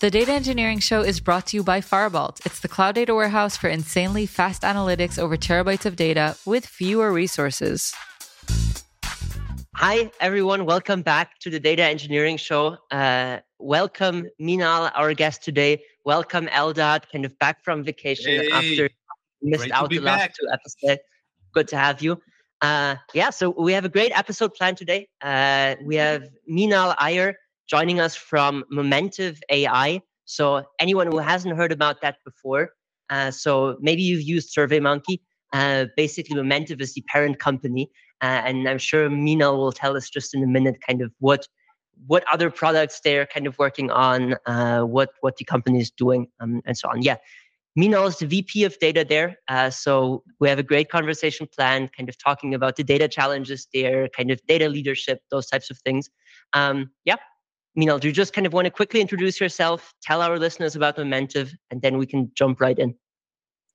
The Data Engineering Show is brought to you by Firebolt. It's the cloud data warehouse for insanely fast analytics over terabytes of data with fewer resources. Hi, everyone. Welcome back to the Data Engineering Show. Uh, welcome, Meenal, our guest today. Welcome, Eldad, kind of back from vacation hey, after missed out the last back. two episodes. Good to have you. Uh, yeah, so we have a great episode planned today. Uh, we have Meenal Iyer joining us from Momentive AI. So anyone who hasn't heard about that before, uh, so maybe you've used SurveyMonkey. Uh, basically, Momentive is the parent company, uh, and I'm sure Mina will tell us just in a minute, kind of what what other products they're kind of working on, uh, what what the company is doing, um, and so on. Yeah, Mina is the VP of data there. Uh, so we have a great conversation plan, kind of talking about the data challenges there, kind of data leadership, those types of things. Um, yeah, Meenal, do you just kind of want to quickly introduce yourself, tell our listeners about Momentive, and then we can jump right in?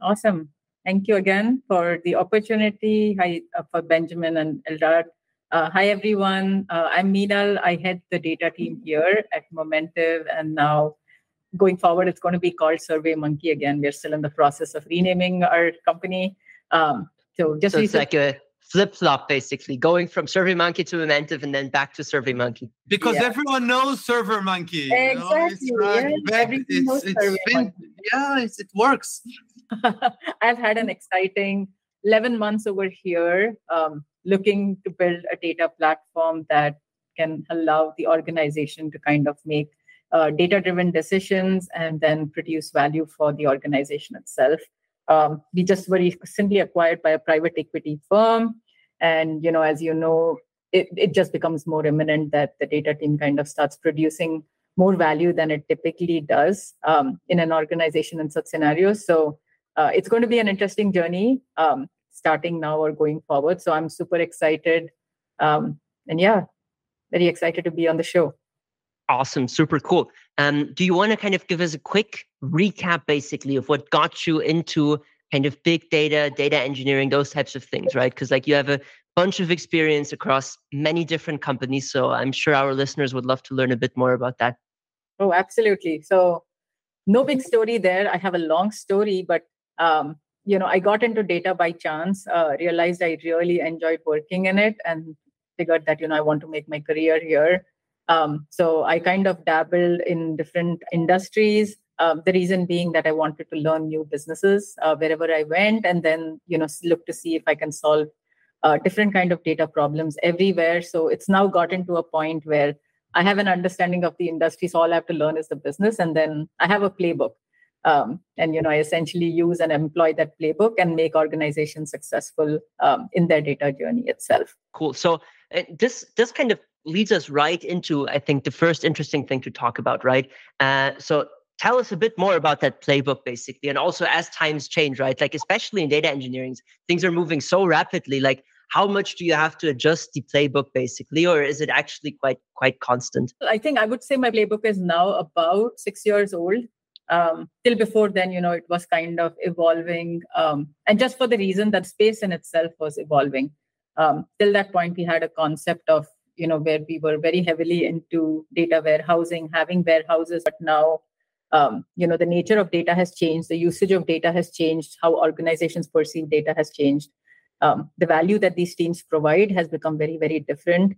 Awesome. Thank you again for the opportunity. Hi, uh, for Benjamin and Eldad. Uh, hi, everyone. Uh, I'm Meenal. I head the data team here at Momentive. And now going forward, it's going to be called SurveyMonkey again. We're still in the process of renaming our company. Um, so just so it's like a flip flop basically, going from SurveyMonkey to Momentive and then back to SurveyMonkey. Because yeah. everyone knows SurveyMonkey. Exactly. You know? yeah, it's, it's been, yeah it's, it works. I've had an exciting 11 months over here um, looking to build a data platform that can allow the organization to kind of make uh, data driven decisions and then produce value for the organization itself. Um, we just were recently acquired by a private equity firm. And, you know, as you know, it, it just becomes more imminent that the data team kind of starts producing more value than it typically does um, in an organization in such scenarios. So uh, it's going to be an interesting journey um, starting now or going forward. So I'm super excited. Um, and yeah, very excited to be on the show. Awesome, super cool. Um, do you want to kind of give us a quick recap, basically, of what got you into kind of big data, data engineering, those types of things, right? Because like you have a bunch of experience across many different companies, so I'm sure our listeners would love to learn a bit more about that. Oh, absolutely. So, no big story there. I have a long story, but um, you know, I got into data by chance. Uh, realized I really enjoyed working in it, and figured that you know I want to make my career here. Um, so I kind of dabbled in different industries. Um, the reason being that I wanted to learn new businesses uh, wherever I went, and then you know look to see if I can solve uh, different kind of data problems everywhere. So it's now gotten to a point where I have an understanding of the industry. So all I have to learn is the business, and then I have a playbook. Um, and you know, I essentially use and employ that playbook and make organizations successful um, in their data journey itself. Cool. So uh, this this kind of leads us right into, I think, the first interesting thing to talk about, right? Uh, so tell us a bit more about that playbook, basically, and also as times change, right? Like especially in data engineering, things are moving so rapidly. Like how much do you have to adjust the playbook, basically, or is it actually quite quite constant? I think I would say my playbook is now about six years old. Um, till before then, you know, it was kind of evolving, um, and just for the reason that space in itself was evolving. Um, till that point, we had a concept of you know where we were very heavily into data warehousing having warehouses but now um, you know the nature of data has changed the usage of data has changed how organizations perceive data has changed. Um, the value that these teams provide has become very very different.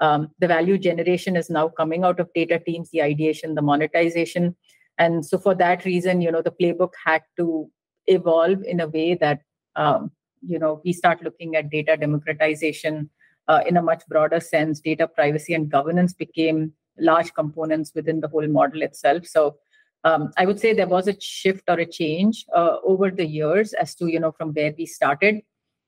Um, the value generation is now coming out of data teams the ideation the monetization. And so for that reason you know the playbook had to evolve in a way that um, you know we start looking at data democratization uh, in a much broader sense, data privacy and governance became large components within the whole model itself. So um, I would say there was a shift or a change uh, over the years as to you know from where we started.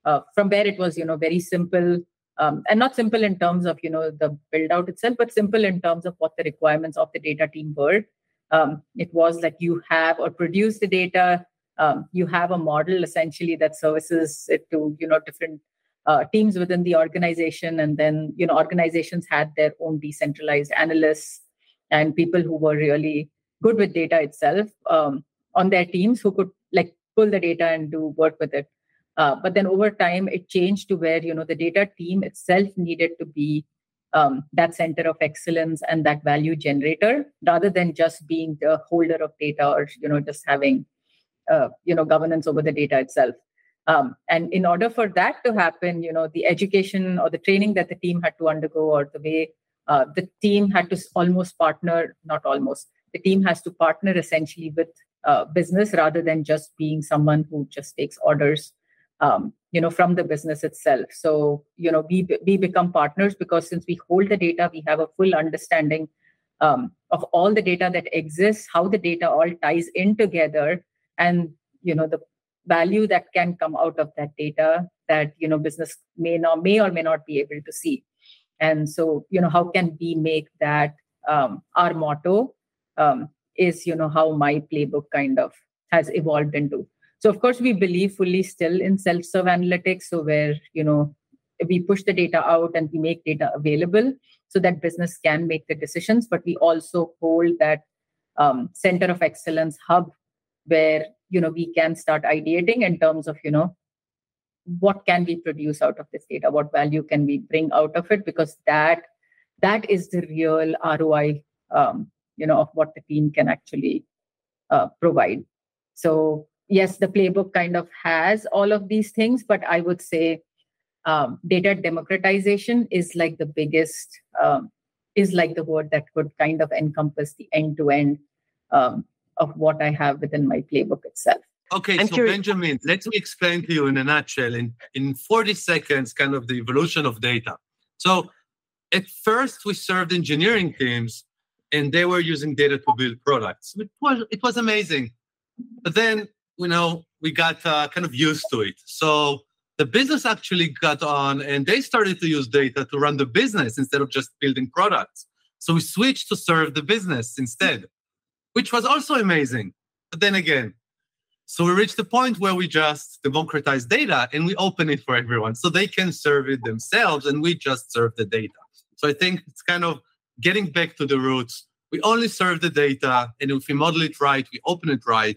Uh, from where it was you know very simple um, and not simple in terms of you know the build out itself, but simple in terms of what the requirements of the data team were. Um, it was that you have or produce the data. Um, you have a model essentially that services it to you know different uh, teams within the organization and then you know organizations had their own decentralized analysts and people who were really good with data itself um, on their teams who could like pull the data and do work with it. Uh, but then over time it changed to where you know the data team itself needed to be um, that center of excellence and that value generator rather than just being the holder of data or you know just having uh, you know governance over the data itself. Um, and in order for that to happen you know the education or the training that the team had to undergo or the way uh, the team had to almost partner not almost the team has to partner essentially with uh, business rather than just being someone who just takes orders um, you know from the business itself. So you know we we become partners because since we hold the data we have a full understanding um, of all the data that exists how the data all ties in together and you know the value that can come out of that data that you know business may not may or may not be able to see. And so you know how can we make that um, our motto um, is you know how my playbook kind of has evolved into. So of course we believe fully still in self-serve analytics so where you know we push the data out and we make data available so that business can make the decisions but we also hold that um, center of excellence hub where you know we can start ideating in terms of you know what can we produce out of this data? What value can we bring out of it? Because that that is the real roi um, you know of what the team can actually uh, provide so yes, the playbook kind of has all of these things, but I would say um, data democratization is like the biggest, um, is like the word that would kind of encompass the end to end of what I have within my playbook itself. Okay, I'm so curious. Benjamin, let me explain to you in a nutshell, in, in 40 seconds, kind of the evolution of data. So at first, we served engineering teams and they were using data to build products. It was, it was amazing. But then you know, we got uh, kind of used to it. So the business actually got on and they started to use data to run the business instead of just building products. So we switched to serve the business instead, which was also amazing. But then again, so we reached the point where we just democratize data and we open it for everyone so they can serve it themselves and we just serve the data. So I think it's kind of getting back to the roots. We only serve the data and if we model it right, we open it right,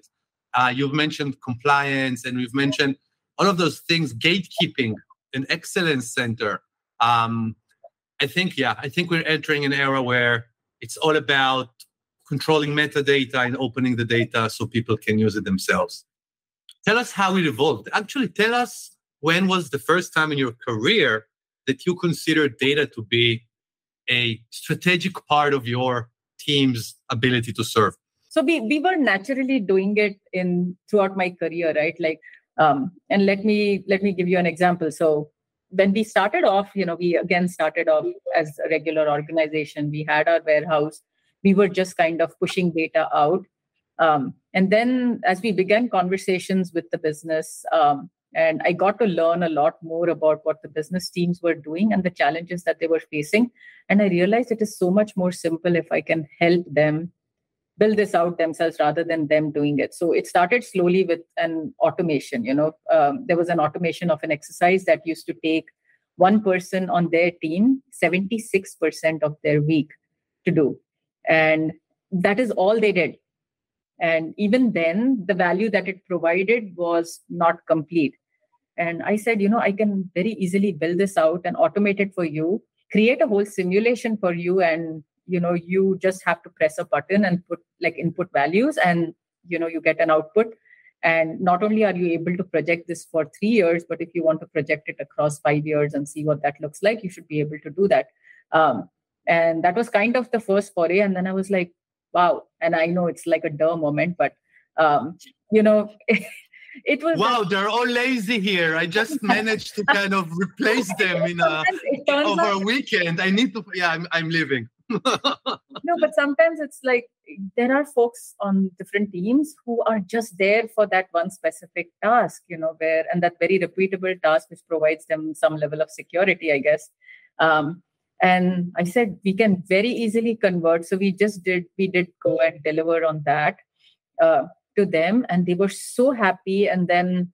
uh, you've mentioned compliance, and we've mentioned all of those things, gatekeeping, an excellence center. Um, I think, yeah, I think we're entering an era where it's all about controlling metadata and opening the data so people can use it themselves. Tell us how it evolved. Actually, tell us when was the first time in your career that you considered data to be a strategic part of your team's ability to serve? so we we were naturally doing it in throughout my career right? Like um, and let me let me give you an example. So when we started off you know we again started off as a regular organization. We had our warehouse. We were just kind of pushing data out. Um, and then as we began conversations with the business um, and i got to learn a lot more about what the business teams were doing and the challenges that they were facing. And i realized it is so much more simple if i can help them build this out themselves rather than them doing it. So it started slowly with an automation you know. Um, there was an automation of an exercise that used to take one person on their team 76% of their week to do. And that is all they did. And even then the value that it provided was not complete and i said you know i can very easily build this out and automate it for you create a whole simulation for you and you know you just have to press a button and put like input values and you know you get an output. And not only are you able to project this for 3 years but if you want to project it across 5 years and see what that looks like you should be able to do that. Um, and that was kind of the first foray. And then i was like wow. And i know it's like a duh moment but um, you know it was wow they're all lazy here i just managed to kind of replace them in a over a weekend i need to yeah i'm, I'm leaving no, but sometimes it's like there are folks on different teams who are just there for that one specific task, you know, where and that very repeatable task which provides them some level of security, I guess. Um, and I said we can very easily convert. So we just did we did go and deliver on that uh, to them, and they were so happy. And then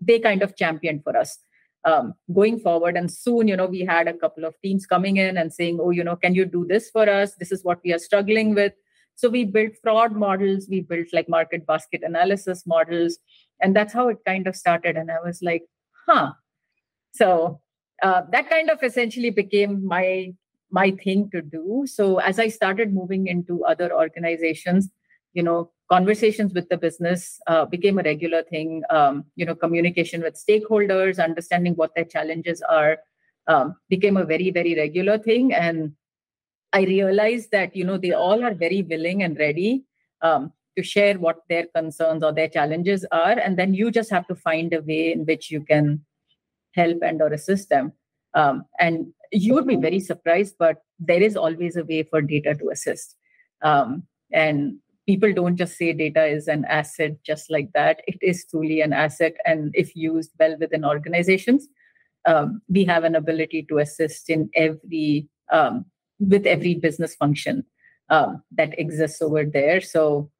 they kind of championed for us um, going forward. And soon, you know, we had a couple of teams coming in and saying, oh, you know, can you do this for us? This is what we are struggling with. So we built fraud models, we built like market basket analysis models. And that's how it kind of started. And I was like, huh. So uh, that kind of essentially became my my thing to do. So as I started moving into other organizations, you know, conversations with the business uh, became a regular thing. Um, you know, communication with stakeholders, understanding what their challenges are, um, became a very very regular thing. And I realized that you know they all are very willing and ready um, to share what their concerns or their challenges are, and then you just have to find a way in which you can help and or assist them. Um, and you would be very surprised, but there is always a way for data to assist. Um, and people don't just say data is an asset just like that. It is truly an asset. And if used well within organizations, um, we have an ability to assist in every, um, with every business function um, that exists over there. So,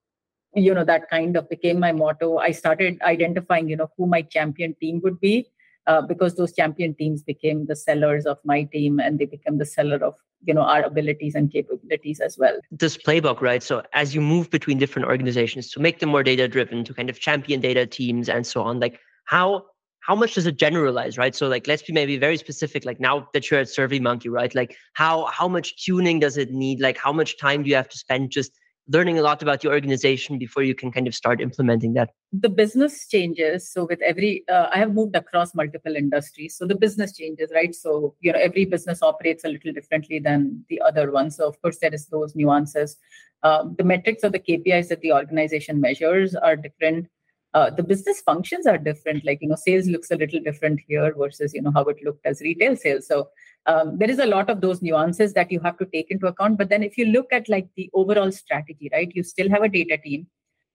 you know, that kind of became my motto. I started identifying, you know, who my champion team would be uh, because those champion teams became the sellers of my team and they become the seller of you know our abilities and capabilities as well. This playbook right? So as you move between different organizations to make them more data driven to kind of champion data teams and so on like how how much does it generalize right? So like let's be maybe very specific like now that you're at surveymonkey right? Like how how much tuning does it need? Like how much time do you have to spend just learning a lot about your organization before you can kind of start implementing that. The business changes. So with every uh, i have moved across multiple industries. So the business changes right? So you know every business operates a little differently than the other one. So of course there is those nuances. Um, the metrics or the kpis that the organization measures are different. Uh, the business functions are different. Like you know sales looks a little different here versus you know how it looked as retail sales. So um, there is a lot of those nuances that you have to take into account. But then if you look at like the overall strategy right you still have a data team.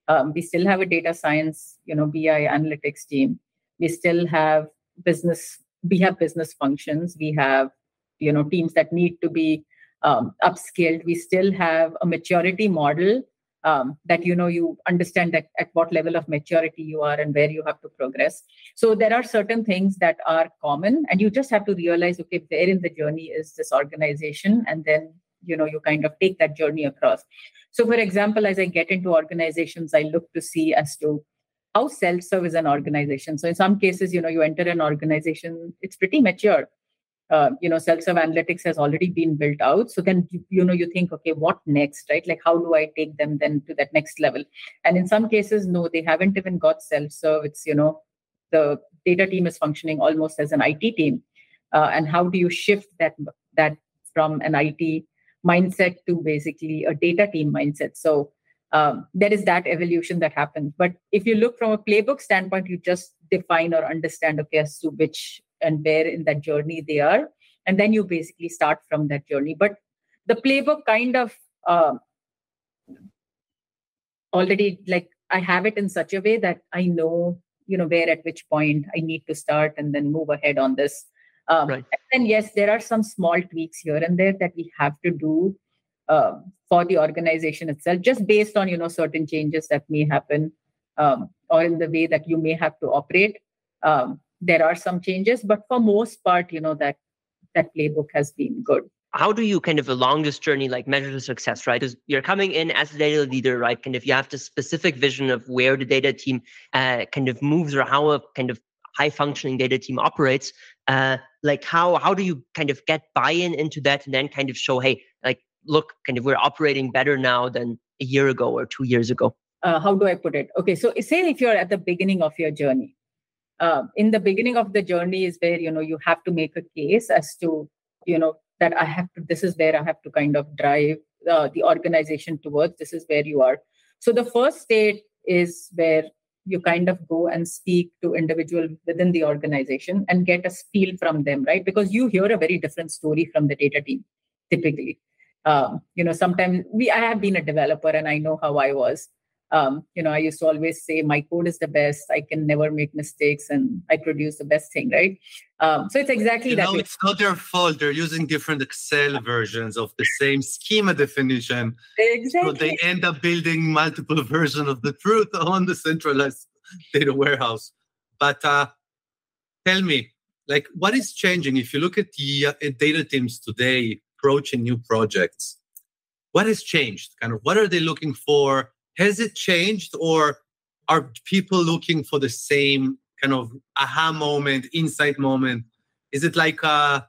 Um, we still have a data science you know bi analytics team. We still have business we have business functions. We have you know teams that need to be um, upscaled we still have a maturity model um, that you know you understand that at what level of maturity you are and where you have to progress. So there are certain things that are common and you just have to realize okay where in the journey is this organization? And then you know you kind of take that journey across. So for example as i get into organizations i look to see as to how self-serve is an organization. So in some cases you know you enter an organization it's pretty mature uh, you know self-serve analytics has already been built out. So then you, you, know you think okay what next right? Like how do i take them then to that next level? And in some cases no they haven't even got self-serve. It's you know the data team is functioning almost as an it team. Uh, and how do you shift that that from an it mindset to basically a data team mindset? So um, there is that evolution that happens but if you look from a playbook standpoint you just define or understand okay as to which and where in that journey they are. And then you basically start from that journey. But the playbook kind of uh, already like i have it in such a way that i know you know where at which point i need to start and then move ahead on this. Um, right. and yes there are some small tweaks here and there that we have to do uh, for the organization itself just based on you know certain changes that may happen um, or in the way that you may have to operate. Um, there are some changes but for most part you know that that playbook has been good. How do you kind of along this journey like measure the success right? Because you're coming in as a data leader right? And if you have the specific vision of where the data team uh, kind of moves or how a kind of high functioning data team operates. Uh, like how how do you kind of get buy-in into that and then kind of show hey like look kind of we're operating better now than a year ago or two years ago? Uh, how do i put it? Okay so say if you're at the beginning of your journey uh, in the beginning of the journey is where you know you have to make a case as to you know that i have to this is where i have to kind of drive uh, the organization towards this is where you are. So the first state is where you kind of go and speak to individual within the organization and get a feel from them right? Because you hear a very different story from the data team typically. Um, you know sometimes we i have been a developer and i know how i was um, you know, I used to always say my code is the best. I can never make mistakes, and I produce the best thing, right? Um, so it's exactly you that. No, it's not their fault. They're using different Excel versions of the same schema definition. Exactly. So they end up building multiple versions of the truth on the centralized data warehouse. But uh, tell me, like, what is changing? If you look at the uh, data teams today approaching new projects, what has changed? Kind of, what are they looking for? Has it changed or are people looking for the same kind of aha moment insight moment? Is it like uh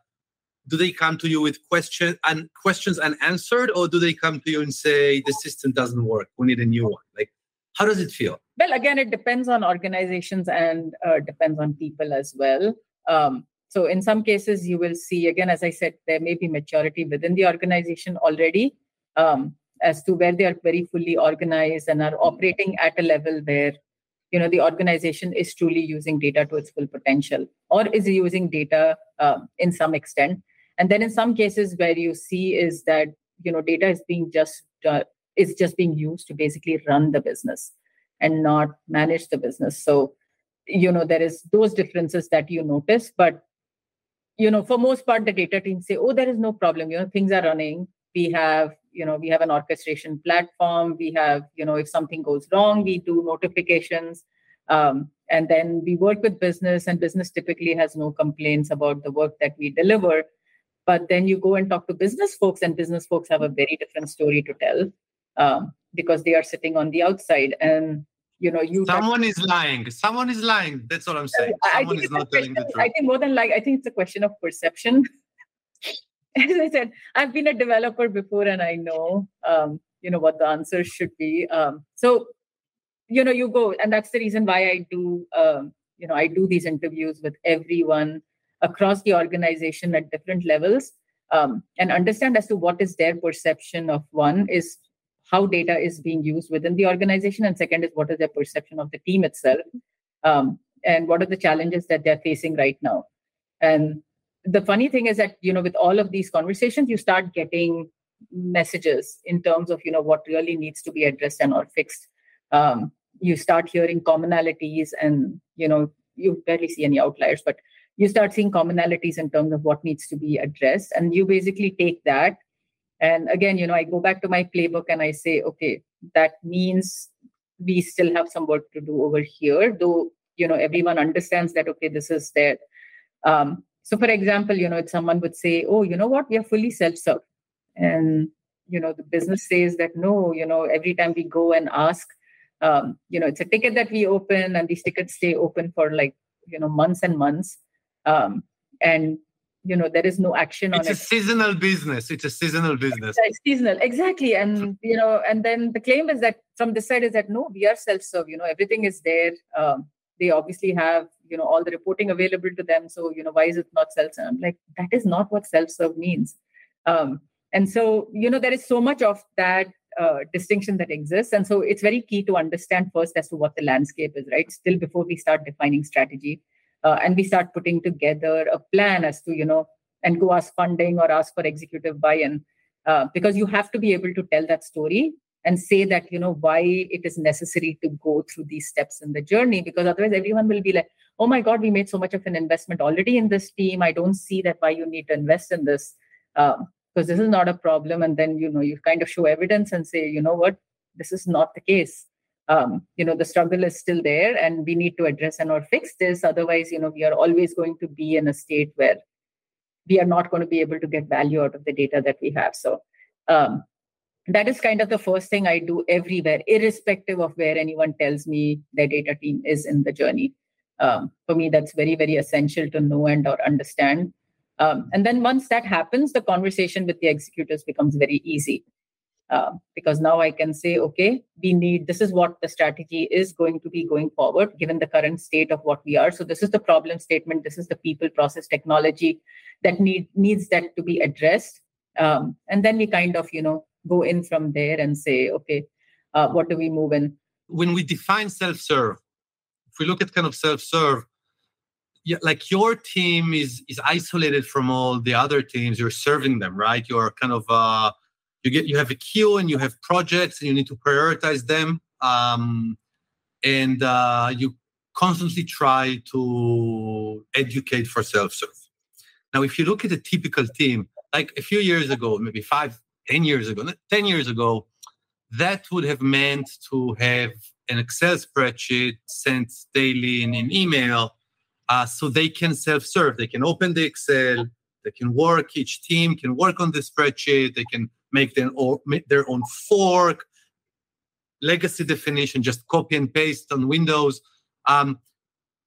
do they come to you with question and questions unanswered or do they come to you and say the system doesn't work. We need a new one. Like how does it feel? Well again it depends on organizations and uh, depends on people as well. Um, so in some cases you will see again as i said there may be maturity within the organization already. Um, as to where they are very fully organized and are operating at a level where you know the organization is truly using data to its full potential or is using data um, in some extent. And then in some cases where you see is that you know data is being just uh, is just being used to basically run the business and not manage the business. So you know there is those differences that you notice but you know for most part the data teams say oh there is no problem. You know things are running. We have you know we have an orchestration platform. We have you know if something goes wrong we do notifications. Um, and then we work with business and business typically has no complaints about the work that we deliver. But then you go and talk to business folks and business folks have a very different story to tell um, because they are sitting on the outside and you know you someone is lying. Someone is lying. That's what i'm saying. Someone is not telling the truth i think more than like i think it's a question of perception as I said, I've been a developer before and I know, um, you know, what the answers should be. Um, so, you know, you go, and that's the reason why I do, um, you know, I do these interviews with everyone across the organization at different levels um, and understand as to what is their perception of one is how data is being used within the organization, and second is what is their perception of the team itself, um, and what are the challenges that they're facing right now. And the funny thing is that you know with all of these conversations you start getting messages in terms of you know what really needs to be addressed and or fixed. Um, you start hearing commonalities and you know you barely see any outliers but you start seeing commonalities in terms of what needs to be addressed. And you basically take that. And again you know i go back to my playbook and i say okay that means we still have some work to do over here though you know everyone understands that okay this is there um, so, for example, you know, if someone would say, "Oh, you know what? We are fully self-serve," and you know, the business says that no, you know, every time we go and ask, um, you know, it's a ticket that we open, and these tickets stay open for like you know months and months, um, and you know there is no action it's on it. It's a seasonal business. It's a seasonal business. It's seasonal, exactly. And you know, and then the claim is that from this side is that no, we are self-serve. You know, everything is there. Um, they obviously have you know all the reporting available to them. So you know why is it not self-serve? I'm like that is not what self-serve means. Um, and so you know there is so much of that uh, distinction that exists. And so it's very key to understand first as to what the landscape is right? Still before we start defining strategy uh, and we start putting together a plan as to you know and go ask funding or ask for executive buy-in uh, because you have to be able to tell that story and say that you know why it is necessary to go through these steps in the journey because otherwise everyone will be like oh my god we made so much of an investment already in this team. I don't see that why you need to invest in this because um, this is not a problem. And then you know you kind of show evidence and say you know what? This is not the case. Um, you know the struggle is still there and we need to address and or fix this. Otherwise you know we are always going to be in a state where we are not going to be able to get value out of the data that we have. So um, that is kind of the first thing I do everywhere, irrespective of where anyone tells me their data team is in the journey. Um, for me, that's very, very essential to know and or understand. Um, and then once that happens, the conversation with the executors becomes very easy uh, because now I can say, okay, we need this is what the strategy is going to be going forward, given the current state of what we are. So this is the problem statement. This is the people, process, technology that need needs that to be addressed. Um, and then we kind of, you know, go in from there and say, okay, uh, what do we move in? When we define self-serve, if we look at kind of self-serve, yeah, like your team is is isolated from all the other teams. You're serving them, right? You're kind of uh, you get you have a queue and you have projects and you need to prioritize them, um, and uh, you constantly try to educate for self-serve. Now, if you look at a typical team, like a few years ago, maybe five, ten years ago, 10 years ago, that would have meant to have an Excel spreadsheet sent daily in an email uh, so they can self serve. They can open the Excel, they can work, each team can work on the spreadsheet, they can make their own, make their own fork, legacy definition, just copy and paste on Windows. Um,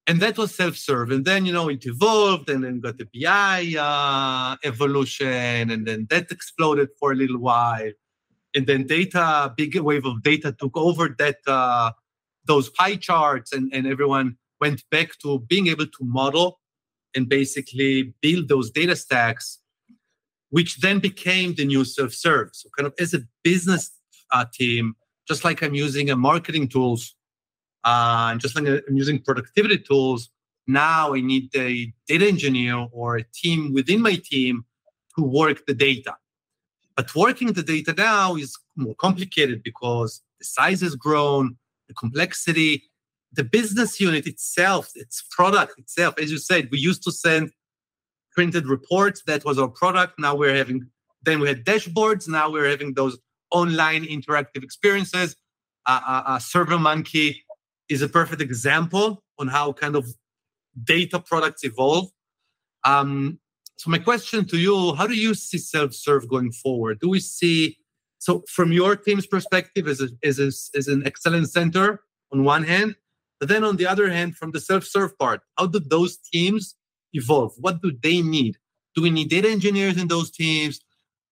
and that was self-serve. And then you know it evolved, and then got the BI uh, evolution, and then that exploded for a little while, and then data, big wave of data took over that uh, those pie charts, and and everyone went back to being able to model and basically build those data stacks, which then became the new self-serve. So kind of as a business uh, team, just like I'm using a marketing tools uh, and just like I'm using productivity tools, now I need a data engineer or a team within my team to work the data. But working the data now is more complicated because the size has grown, the complexity, the business unit itself, its product itself. As you said, we used to send printed reports. That was our product. Now we're having, then we had dashboards. Now we're having those online interactive experiences. Uh, uh, uh, SurveyMonkey is a perfect example on how kind of data products evolve. Um, so my question to you, how do you see self-serve going forward? Do we see, so from your team's perspective as, a, as, a, an excellence center on one hand, but then on the other hand, from the self-serve part, how do those teams evolve? What do they need? Do we need data engineers in those teams?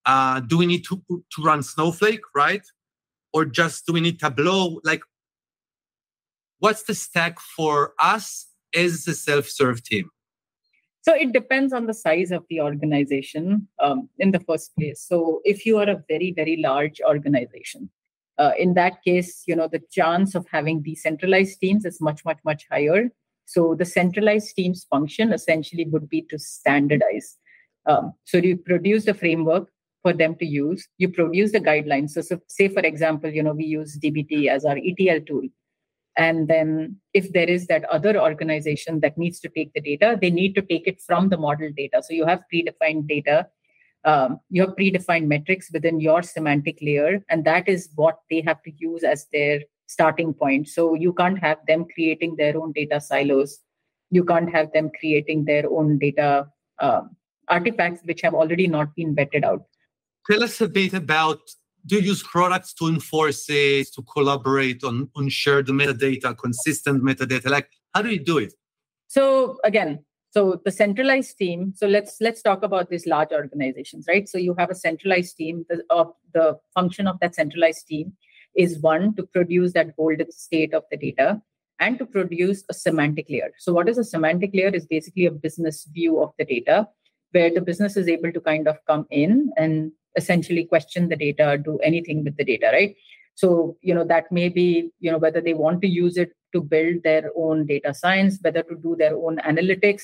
Uh, do we need to, to run Snowflake, right? Or just do we need Tableau? Like what's the stack for us as a self-serve team? So it depends on the size of the organization um, in the first place. So if you are a very, very large organization, uh, in that case, you know, the chance of having decentralized teams is much, much, much higher. So the centralized teams function essentially would be to standardize. Um, so you produce the framework for them to use. You produce the guidelines. So, so say, for example, you know, we use DBT as our ETL tool and then if there is that other organization that needs to take the data they need to take it from the model data. So you have predefined data um, you have predefined metrics within your semantic layer and that is what they have to use as their starting point. So you can't have them creating their own data silos. You can't have them creating their own data um, artifacts which have already not been vetted out. Tell us a bit about do you use products to enforce it, to collaborate on, on shared metadata, consistent metadata? Like, how do you do it? So again, so the centralized team. So let's let's talk about these large organizations, right? So you have a centralized team. The, the function of that centralized team is one to produce that golden state of the data and to produce a semantic layer. So what is a semantic layer? Is basically a business view of the data where the business is able to kind of come in and essentially question the data, do anything with the data, right? So, you know, that may be, you know, whether they want to use it to build their own data science, whether to do their own analytics.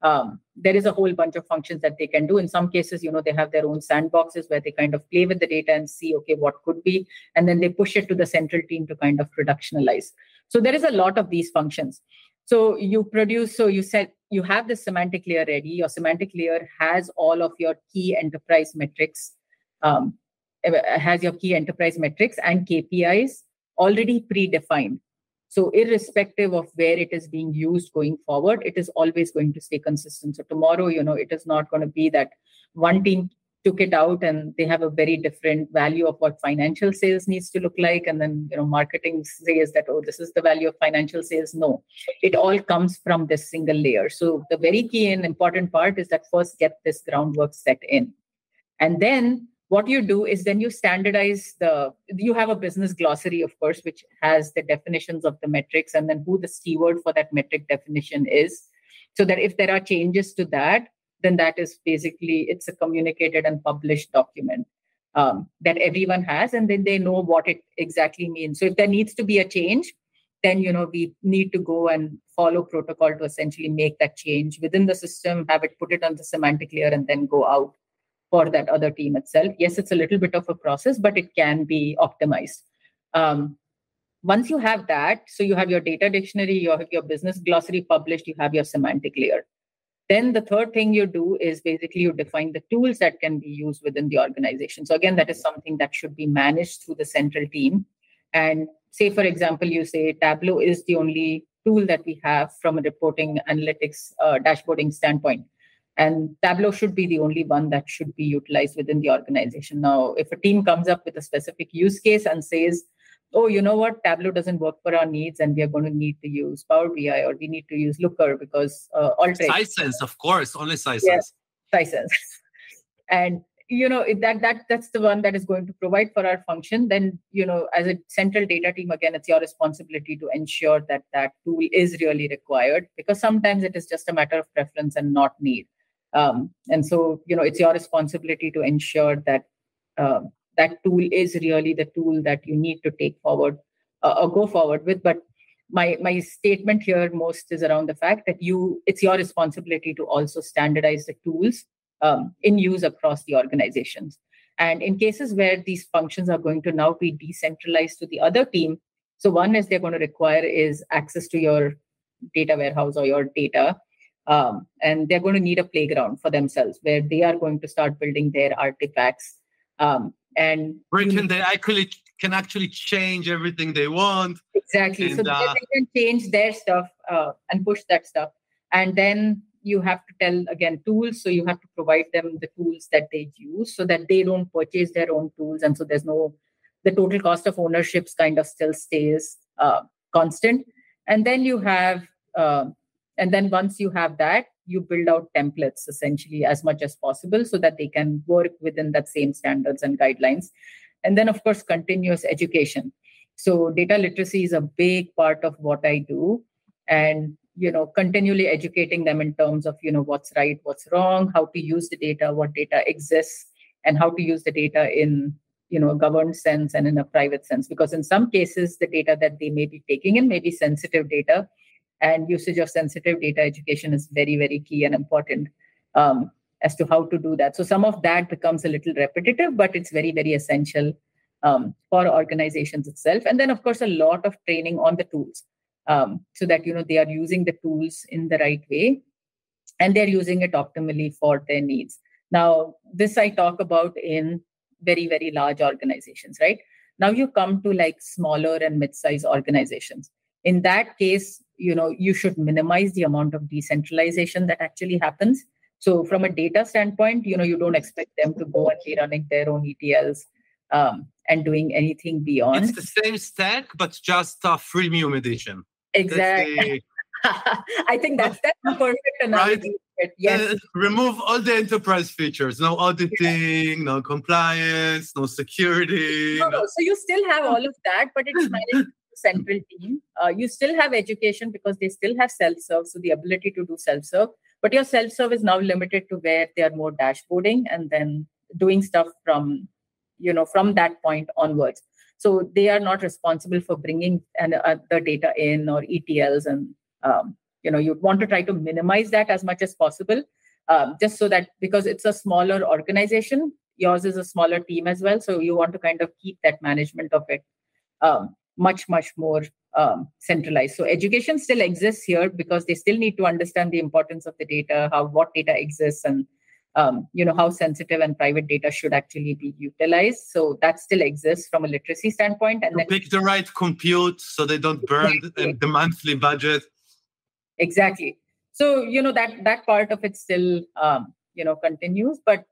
Um, there is a whole bunch of functions that they can do. In some cases, you know, they have their own sandboxes where they kind of play with the data and see, okay, what could be, and then they push it to the central team to kind of productionalize. So there is a lot of these functions. So you produce, so you said you have the semantic layer ready. Your semantic layer has all of your key enterprise metrics um, has your key enterprise metrics and KPIs already predefined. So, irrespective of where it is being used going forward, it is always going to stay consistent. So, tomorrow, you know, it is not going to be that one team took it out and they have a very different value of what financial sales needs to look like. And then you know marketing says that oh this is the value of financial sales. No it all comes from this single layer. So the very key and important part is that first get this groundwork set in. And then what you do is then you standardize the you have a business glossary of course which has the definitions of the metrics and then who the steward for that metric definition is. So that if there are changes to that then that is basically it's a communicated and published document um, that everyone has and then they know what it exactly means so if there needs to be a change then you know we need to go and follow protocol to essentially make that change within the system have it put it on the semantic layer and then go out for that other team itself. Yes, it's a little bit of a process, but it can be optimized. Um, once you have that, so you have your data dictionary, you have your business glossary published, you have your semantic layer. Then the third thing you do is basically you define the tools that can be used within the organization. So again, that is something that should be managed through the central team. And say, for example, you say Tableau is the only tool that we have from a reporting analytics uh, dashboarding standpoint and tableau should be the only one that should be utilized within the organization now if a team comes up with a specific use case and says oh, you know what, Tableau doesn't work for our needs, and we are going to need to use Power BI or we need to use Looker because uh, Alteryx. Sisense, of course, only Sisense. Yes, Sisense. and you know that that that's the one that is going to provide for our function then you know as a central data team again it's your responsibility to ensure that that tool is really required because sometimes it is just a matter of preference and not need um, and so you know it's your responsibility to ensure that uh, that tool is really the tool that you need to take forward uh, or go forward with but my my statement here most is around the fact that you it's your responsibility to also standardize the tools um, in use across the organizations. And in cases where these functions are going to now be decentralized to the other team, so one is they're going to require is access to your data warehouse or your data. Um, and they're going to need a playground for themselves where they are going to start building their artifacts. Um, and where can they actually can actually change everything they want. Exactly. And, so uh, they can change their stuff uh, and push that stuff. And then you have to tell again tools so you have to provide them the tools that they use so that they don't purchase their own tools and so there's no the total cost of ownerships kind of still stays uh, constant and then you have uh, and then once you have that you build out templates essentially as much as possible so that they can work within that same standards and guidelines. And then of course continuous education. So data literacy is a big part of what i do. And you know continually educating them in terms of you know what's right what's wrong how to use the data what data exists and how to use the data in you know a governed sense and in a private sense. Because in some cases the data that they may be taking in may be sensitive data and usage of sensitive data education is very very key and important um, as to how to do that. So some of that becomes a little repetitive but it's very very essential um, for organizations itself. And then of course a lot of training on the tools um, so that you know they are using the tools in the right way and they're using it optimally for their needs. Now this i talk about in very very large organizations right? Now you come to like smaller and mid-sized organizations. In that case you know you should minimize the amount of decentralization that actually happens so from a data standpoint you know you don't expect them to go and be running their own etls um, and doing anything beyond it's the same stack but just a freemium edition Exactly. I think that's that's the perfect analogy. Right? Yes. Uh, remove all the enterprise features. No auditing, no compliance, no security. No, no. So you still have all of that, but it's managed central team. Uh, you still have education because they still have self-serve, so the ability to do self-serve. But your self-serve is now limited to where they are more dashboarding and then doing stuff from, you know, from that point onwards. So they are not responsible for bringing and uh, the data in or ETLs, and um, you know you want to try to minimize that as much as possible, um, just so that because it's a smaller organization, yours is a smaller team as well, so you want to kind of keep that management of it um, much much more um, centralized. So education still exists here because they still need to understand the importance of the data, how what data exists, and um, you know how sensitive and private data should actually be utilized so that still exists from a literacy standpoint and then pick the right compute so they don't burn exactly. the monthly budget exactly so you know that that part of it still um, you know continues but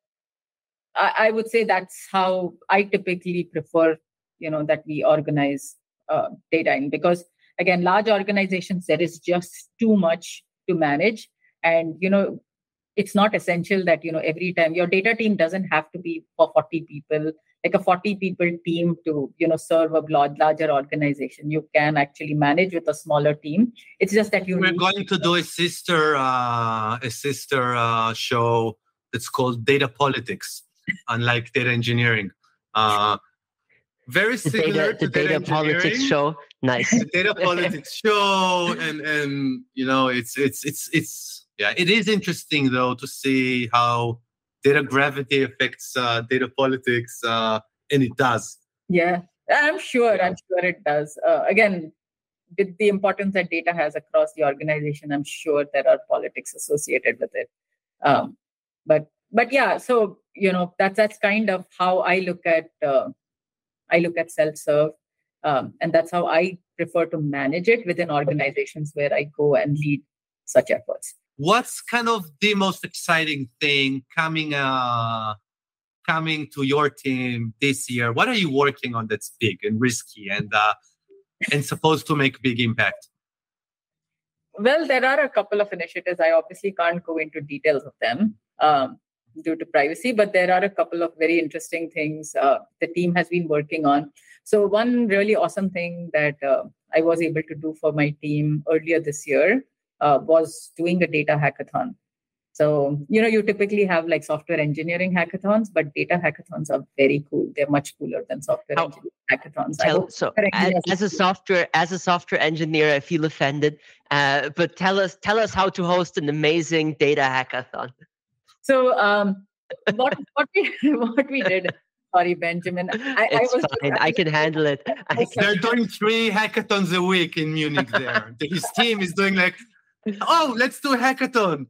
I, I, would say that's how i typically prefer you know that we organize uh, data in. Because again large organizations there is just too much to manage. And you know it's not essential that you know every time your data team doesn't have to be for 40 people. Like a 40 people team to you know serve a larger organization you can actually manage with a smaller team. It's just that you we're going to do a sister uh, a sister uh, show. That's called data politics unlike data engineering. Uh, very similar data, to data, data politics show nice the data politics show and and you know it's it's it's it's yeah, it is interesting though to see how data gravity affects uh, data politics, uh, and it does. Yeah, I'm sure. I'm sure it does. Uh, again, with the importance that data has across the organization, I'm sure there are politics associated with it. Um, but but yeah, so you know that's that's kind of how I look at uh, I look at self serve, um, and that's how I prefer to manage it within organizations where I go and lead such efforts what's kind of the most exciting thing coming uh coming to your team this year? What are you working on that's big and risky and uh, and supposed to make big impact? Well, there are a couple of initiatives. I obviously can't go into details of them um, due to privacy, but there are a couple of very interesting things uh, the team has been working on. So, one really awesome thing that uh, I was able to do for my team earlier this year uh, was doing a data hackathon. So, you know, you typically have like software engineering hackathons, but data hackathons are very cool. They're much cooler than software hackathons. Tell, so, as, as, a software as a software engineer, I feel offended. Uh, but tell us tell us how to host an amazing data hackathon. So, um, what what we what we did. Sorry, Benjamin. I, it's I was fine. I can handle it. I They're doing three hackathons a week in Munich. There, his team is doing like, oh, let's do a hackathon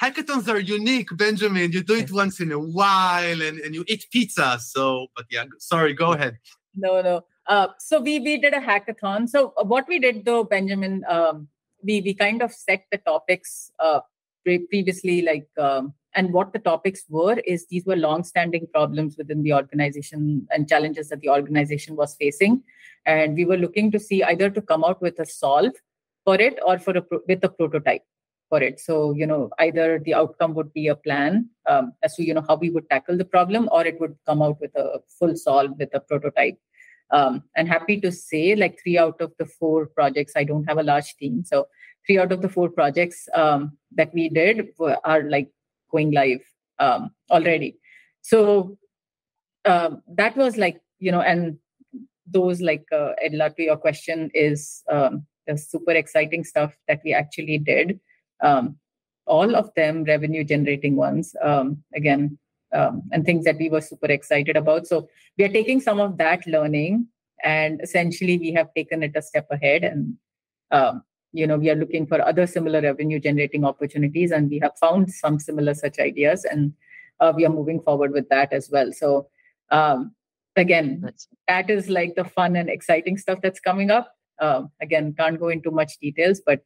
hackathons are unique, Benjamin. You do it once in a while and, and you eat pizza. So, but yeah, sorry, go ahead. No, no. Uh, so we we did a hackathon. So uh, what we did though, Benjamin, um, we we kind of set the topics uh, pre- previously, like um, and what the topics were is these were long-standing problems within the organization and challenges that the organization was facing, and we were looking to see either to come out with a solve for it or for a pro- with a prototype for it. So, you know, either the outcome would be a plan um, as to, you know, how we would tackle the problem, or it would come out with a full solve with a prototype. Um, and happy to say, like three out of the four projects, I don't have a large team. So, three out of the four projects um, that we did were, are like going live um, already. So, um, that was like, you know, and those, like, uh, Eldad, to your question, is um, the super exciting stuff that we actually did um, all of them revenue generating ones um, again um, and things that we were super excited about so we are taking some of that learning and essentially we have taken it a step ahead and um, you know we are looking for other similar revenue generating opportunities and we have found some similar such ideas and uh, we are moving forward with that as well so um, again that's... that is like the fun and exciting stuff that's coming up uh, again can't go into much details but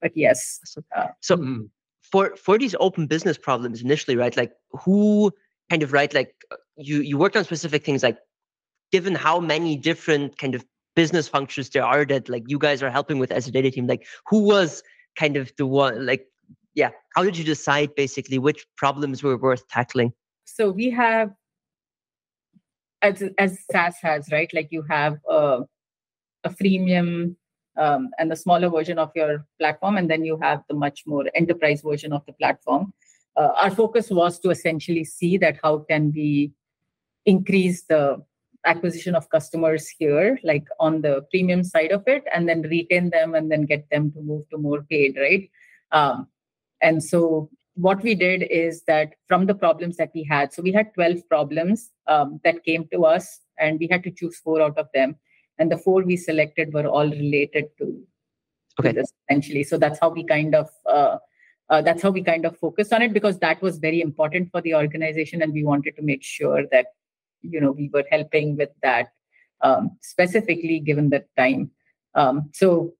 but yes. Uh, so mm-hmm. for for these open business problems initially, right? Like who kind of right? Like uh, you you worked on specific things. Like given how many different kind of business functions there are that like you guys are helping with as a data team, like who was kind of the one? Like yeah, how did you decide basically which problems were worth tackling? So we have as as SaaS has right, like you have a a freemium um, and the smaller version of your platform, and then you have the much more enterprise version of the platform. Uh, our focus was to essentially see that how can we increase the acquisition of customers here, like on the freemium side of it, and then retain them and then get them to move to more paid, right? Um, and so what we did is that from the problems that we had, so we had 12 problems um, that came to us, and we had to choose four out of them and the four we selected were all related to, okay. To this essentially. So that's how we kind of uh, uh, that's how we kind of focused on it because that was very important for the organization, and we wanted to make sure that you know we were helping with that um, specifically given the time. Um, so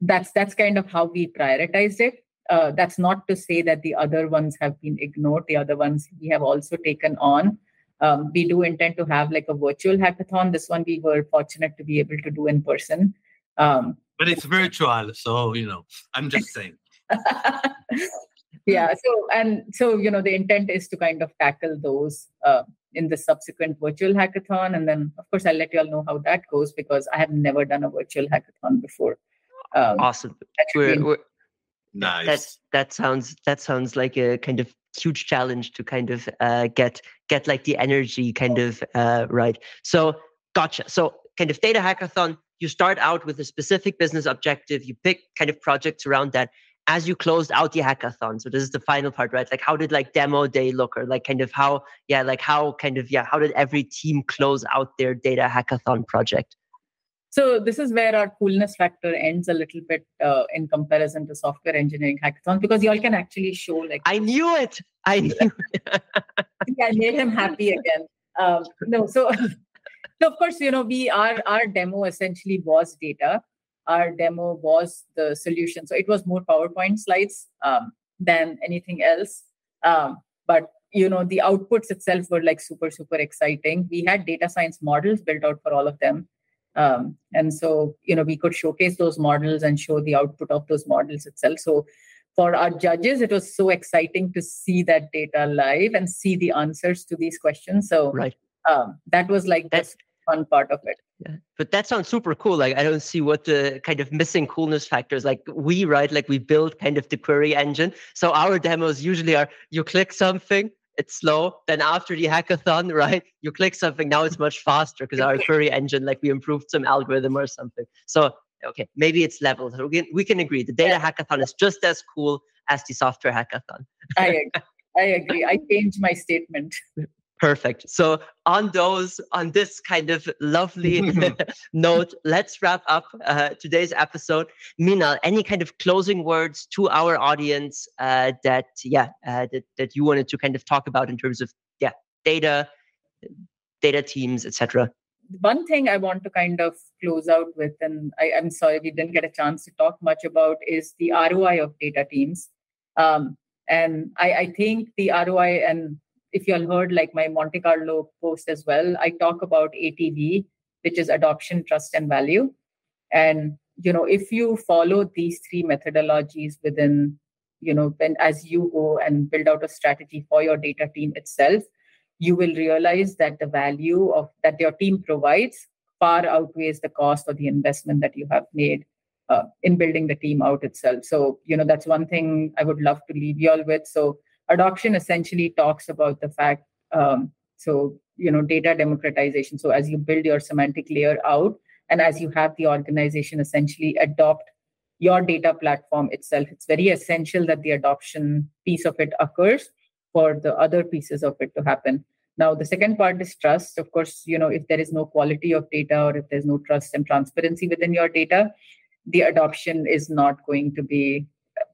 that's that's kind of how we prioritized it. Uh, that's not to say that the other ones have been ignored. The other ones we have also taken on. Um, we do intend to have like a virtual hackathon. This one we were fortunate to be able to do in person. Um, but it's virtual, so you know, I'm just saying. yeah. So and so you know, the intent is to kind of tackle those uh, in the subsequent virtual hackathon, and then of course I'll let you all know how that goes because I have never done a virtual hackathon before. Um, awesome. We're, we're, nice. That that sounds that sounds like a kind of huge challenge to kind of uh, get get like the energy kind of uh, right. So gotcha. So kind of data hackathon. You start out with a specific business objective. You pick kind of projects around that. As you closed out the hackathon, so this is the final part, right? Like, how did like demo day look, or like kind of how, yeah, like how kind of yeah, how did every team close out their data hackathon project? So this is where our coolness factor ends a little bit uh, in comparison to software engineering hackathons because y'all can actually show like I knew it. I knew. It. I made him happy again. Um, no, so so of course you know we our our demo essentially was data. Our demo was the solution. So it was more PowerPoint slides um, than anything else. Um, but you know the outputs itself were like super super exciting. We had data science models built out for all of them. Um, and so you know we could showcase those models and show the output of those models itself. So for our judges it was so exciting to see that data live and see the answers to these questions. So right. um, that was like the fun part of it yeah. But that sounds super cool. Like I don't see what the kind of missing coolness factors. Like we right, like we build kind of the query engine. So our demos usually are you click something, it's slow. Then after the hackathon, right, you click something, now it's much faster because our query engine, like we improved some algorithm or something. So okay, maybe it's levels. We can, we can agree. The data yeah. hackathon is just as cool as the software hackathon. I agree. I agree. I changed my statement. Perfect. So on those, on this kind of lovely note, let's wrap up uh, today's episode. Meenal, any kind of closing words to our audience uh, that, yeah, uh, that that you wanted to kind of talk about in terms of, yeah, data, data teams, etc. One thing I want to kind of close out with, and I, am sorry we didn't get a chance to talk much about, is the ROI of data teams. Um, and I, I think the ROI and if you all heard like my Monte Carlo post as well, I talk about ATV, which is adoption, trust, and value. And you know, if you follow these three methodologies within, you know, when as you go and build out a strategy for your data team itself, you will realize that the value of that your team provides far outweighs the cost or the investment that you have made uh, in building the team out itself. So, you know, that's one thing I would love to leave you all with. So adoption essentially talks about the fact um, so you know data democratization. So as you build your semantic layer out and as you have the organization essentially adopt your data platform itself it's very essential that the adoption piece of it occurs for the other pieces of it to happen. Now the second part is trust. Of course you know if there is no quality of data or if there's no trust and transparency within your data the adoption is not going to be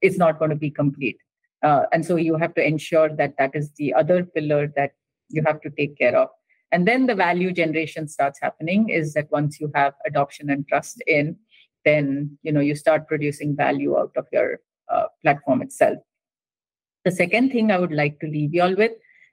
is not going to be complete uh, and so you have to ensure that that is the other pillar that you have to take care of. And then the value generation starts happening is that once you have adoption and trust in, then you know you start producing value out of your uh, platform itself. The second thing I would like to leave you all with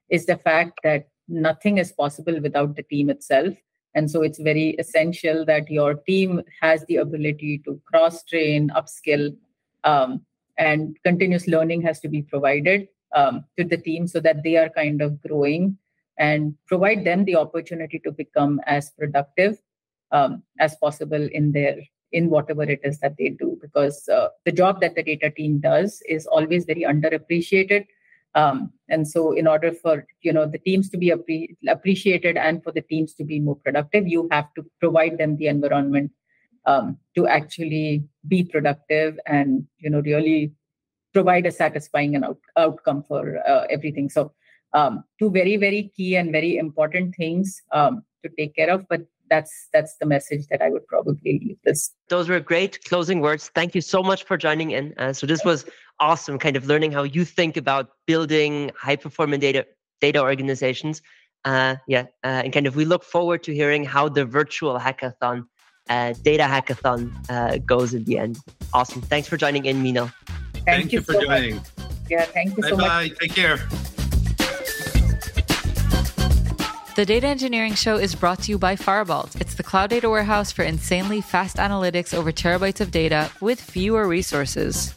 is the fact that nothing is possible without the team itself. And so it's very essential that your team has the ability to cross train, upskill, um, and continuous learning has to be provided um, to the team so that they are kind of growing and provide them the opportunity to become as productive um, as possible in their in whatever it is that they do. Because uh, the job that the data team does is always very underappreciated um, and so in order for you know the teams to be appre- appreciated and for the teams to be more productive you have to provide them the environment um, to actually be productive and you know really provide a satisfying and out, outcome for uh, everything. So um, two very very key and very important things um, to take care of but that's that's the message that i would probably leave this. Those were great closing words. Thank you so much for joining in uh, so this was awesome kind of learning how you think about building high performing data data organizations. Uh, yeah uh, and kind of we look forward to hearing how the virtual hackathon uh, data hackathon uh, goes in the end. Awesome. Thanks for joining in, Meenal. Thank, thank you, you, for so joining. Much. Yeah, thank you bye so bye. much. Take care. The Data Engineering Show is brought to you by Firebolt. It's the cloud data warehouse for insanely fast analytics over terabytes of data with fewer resources.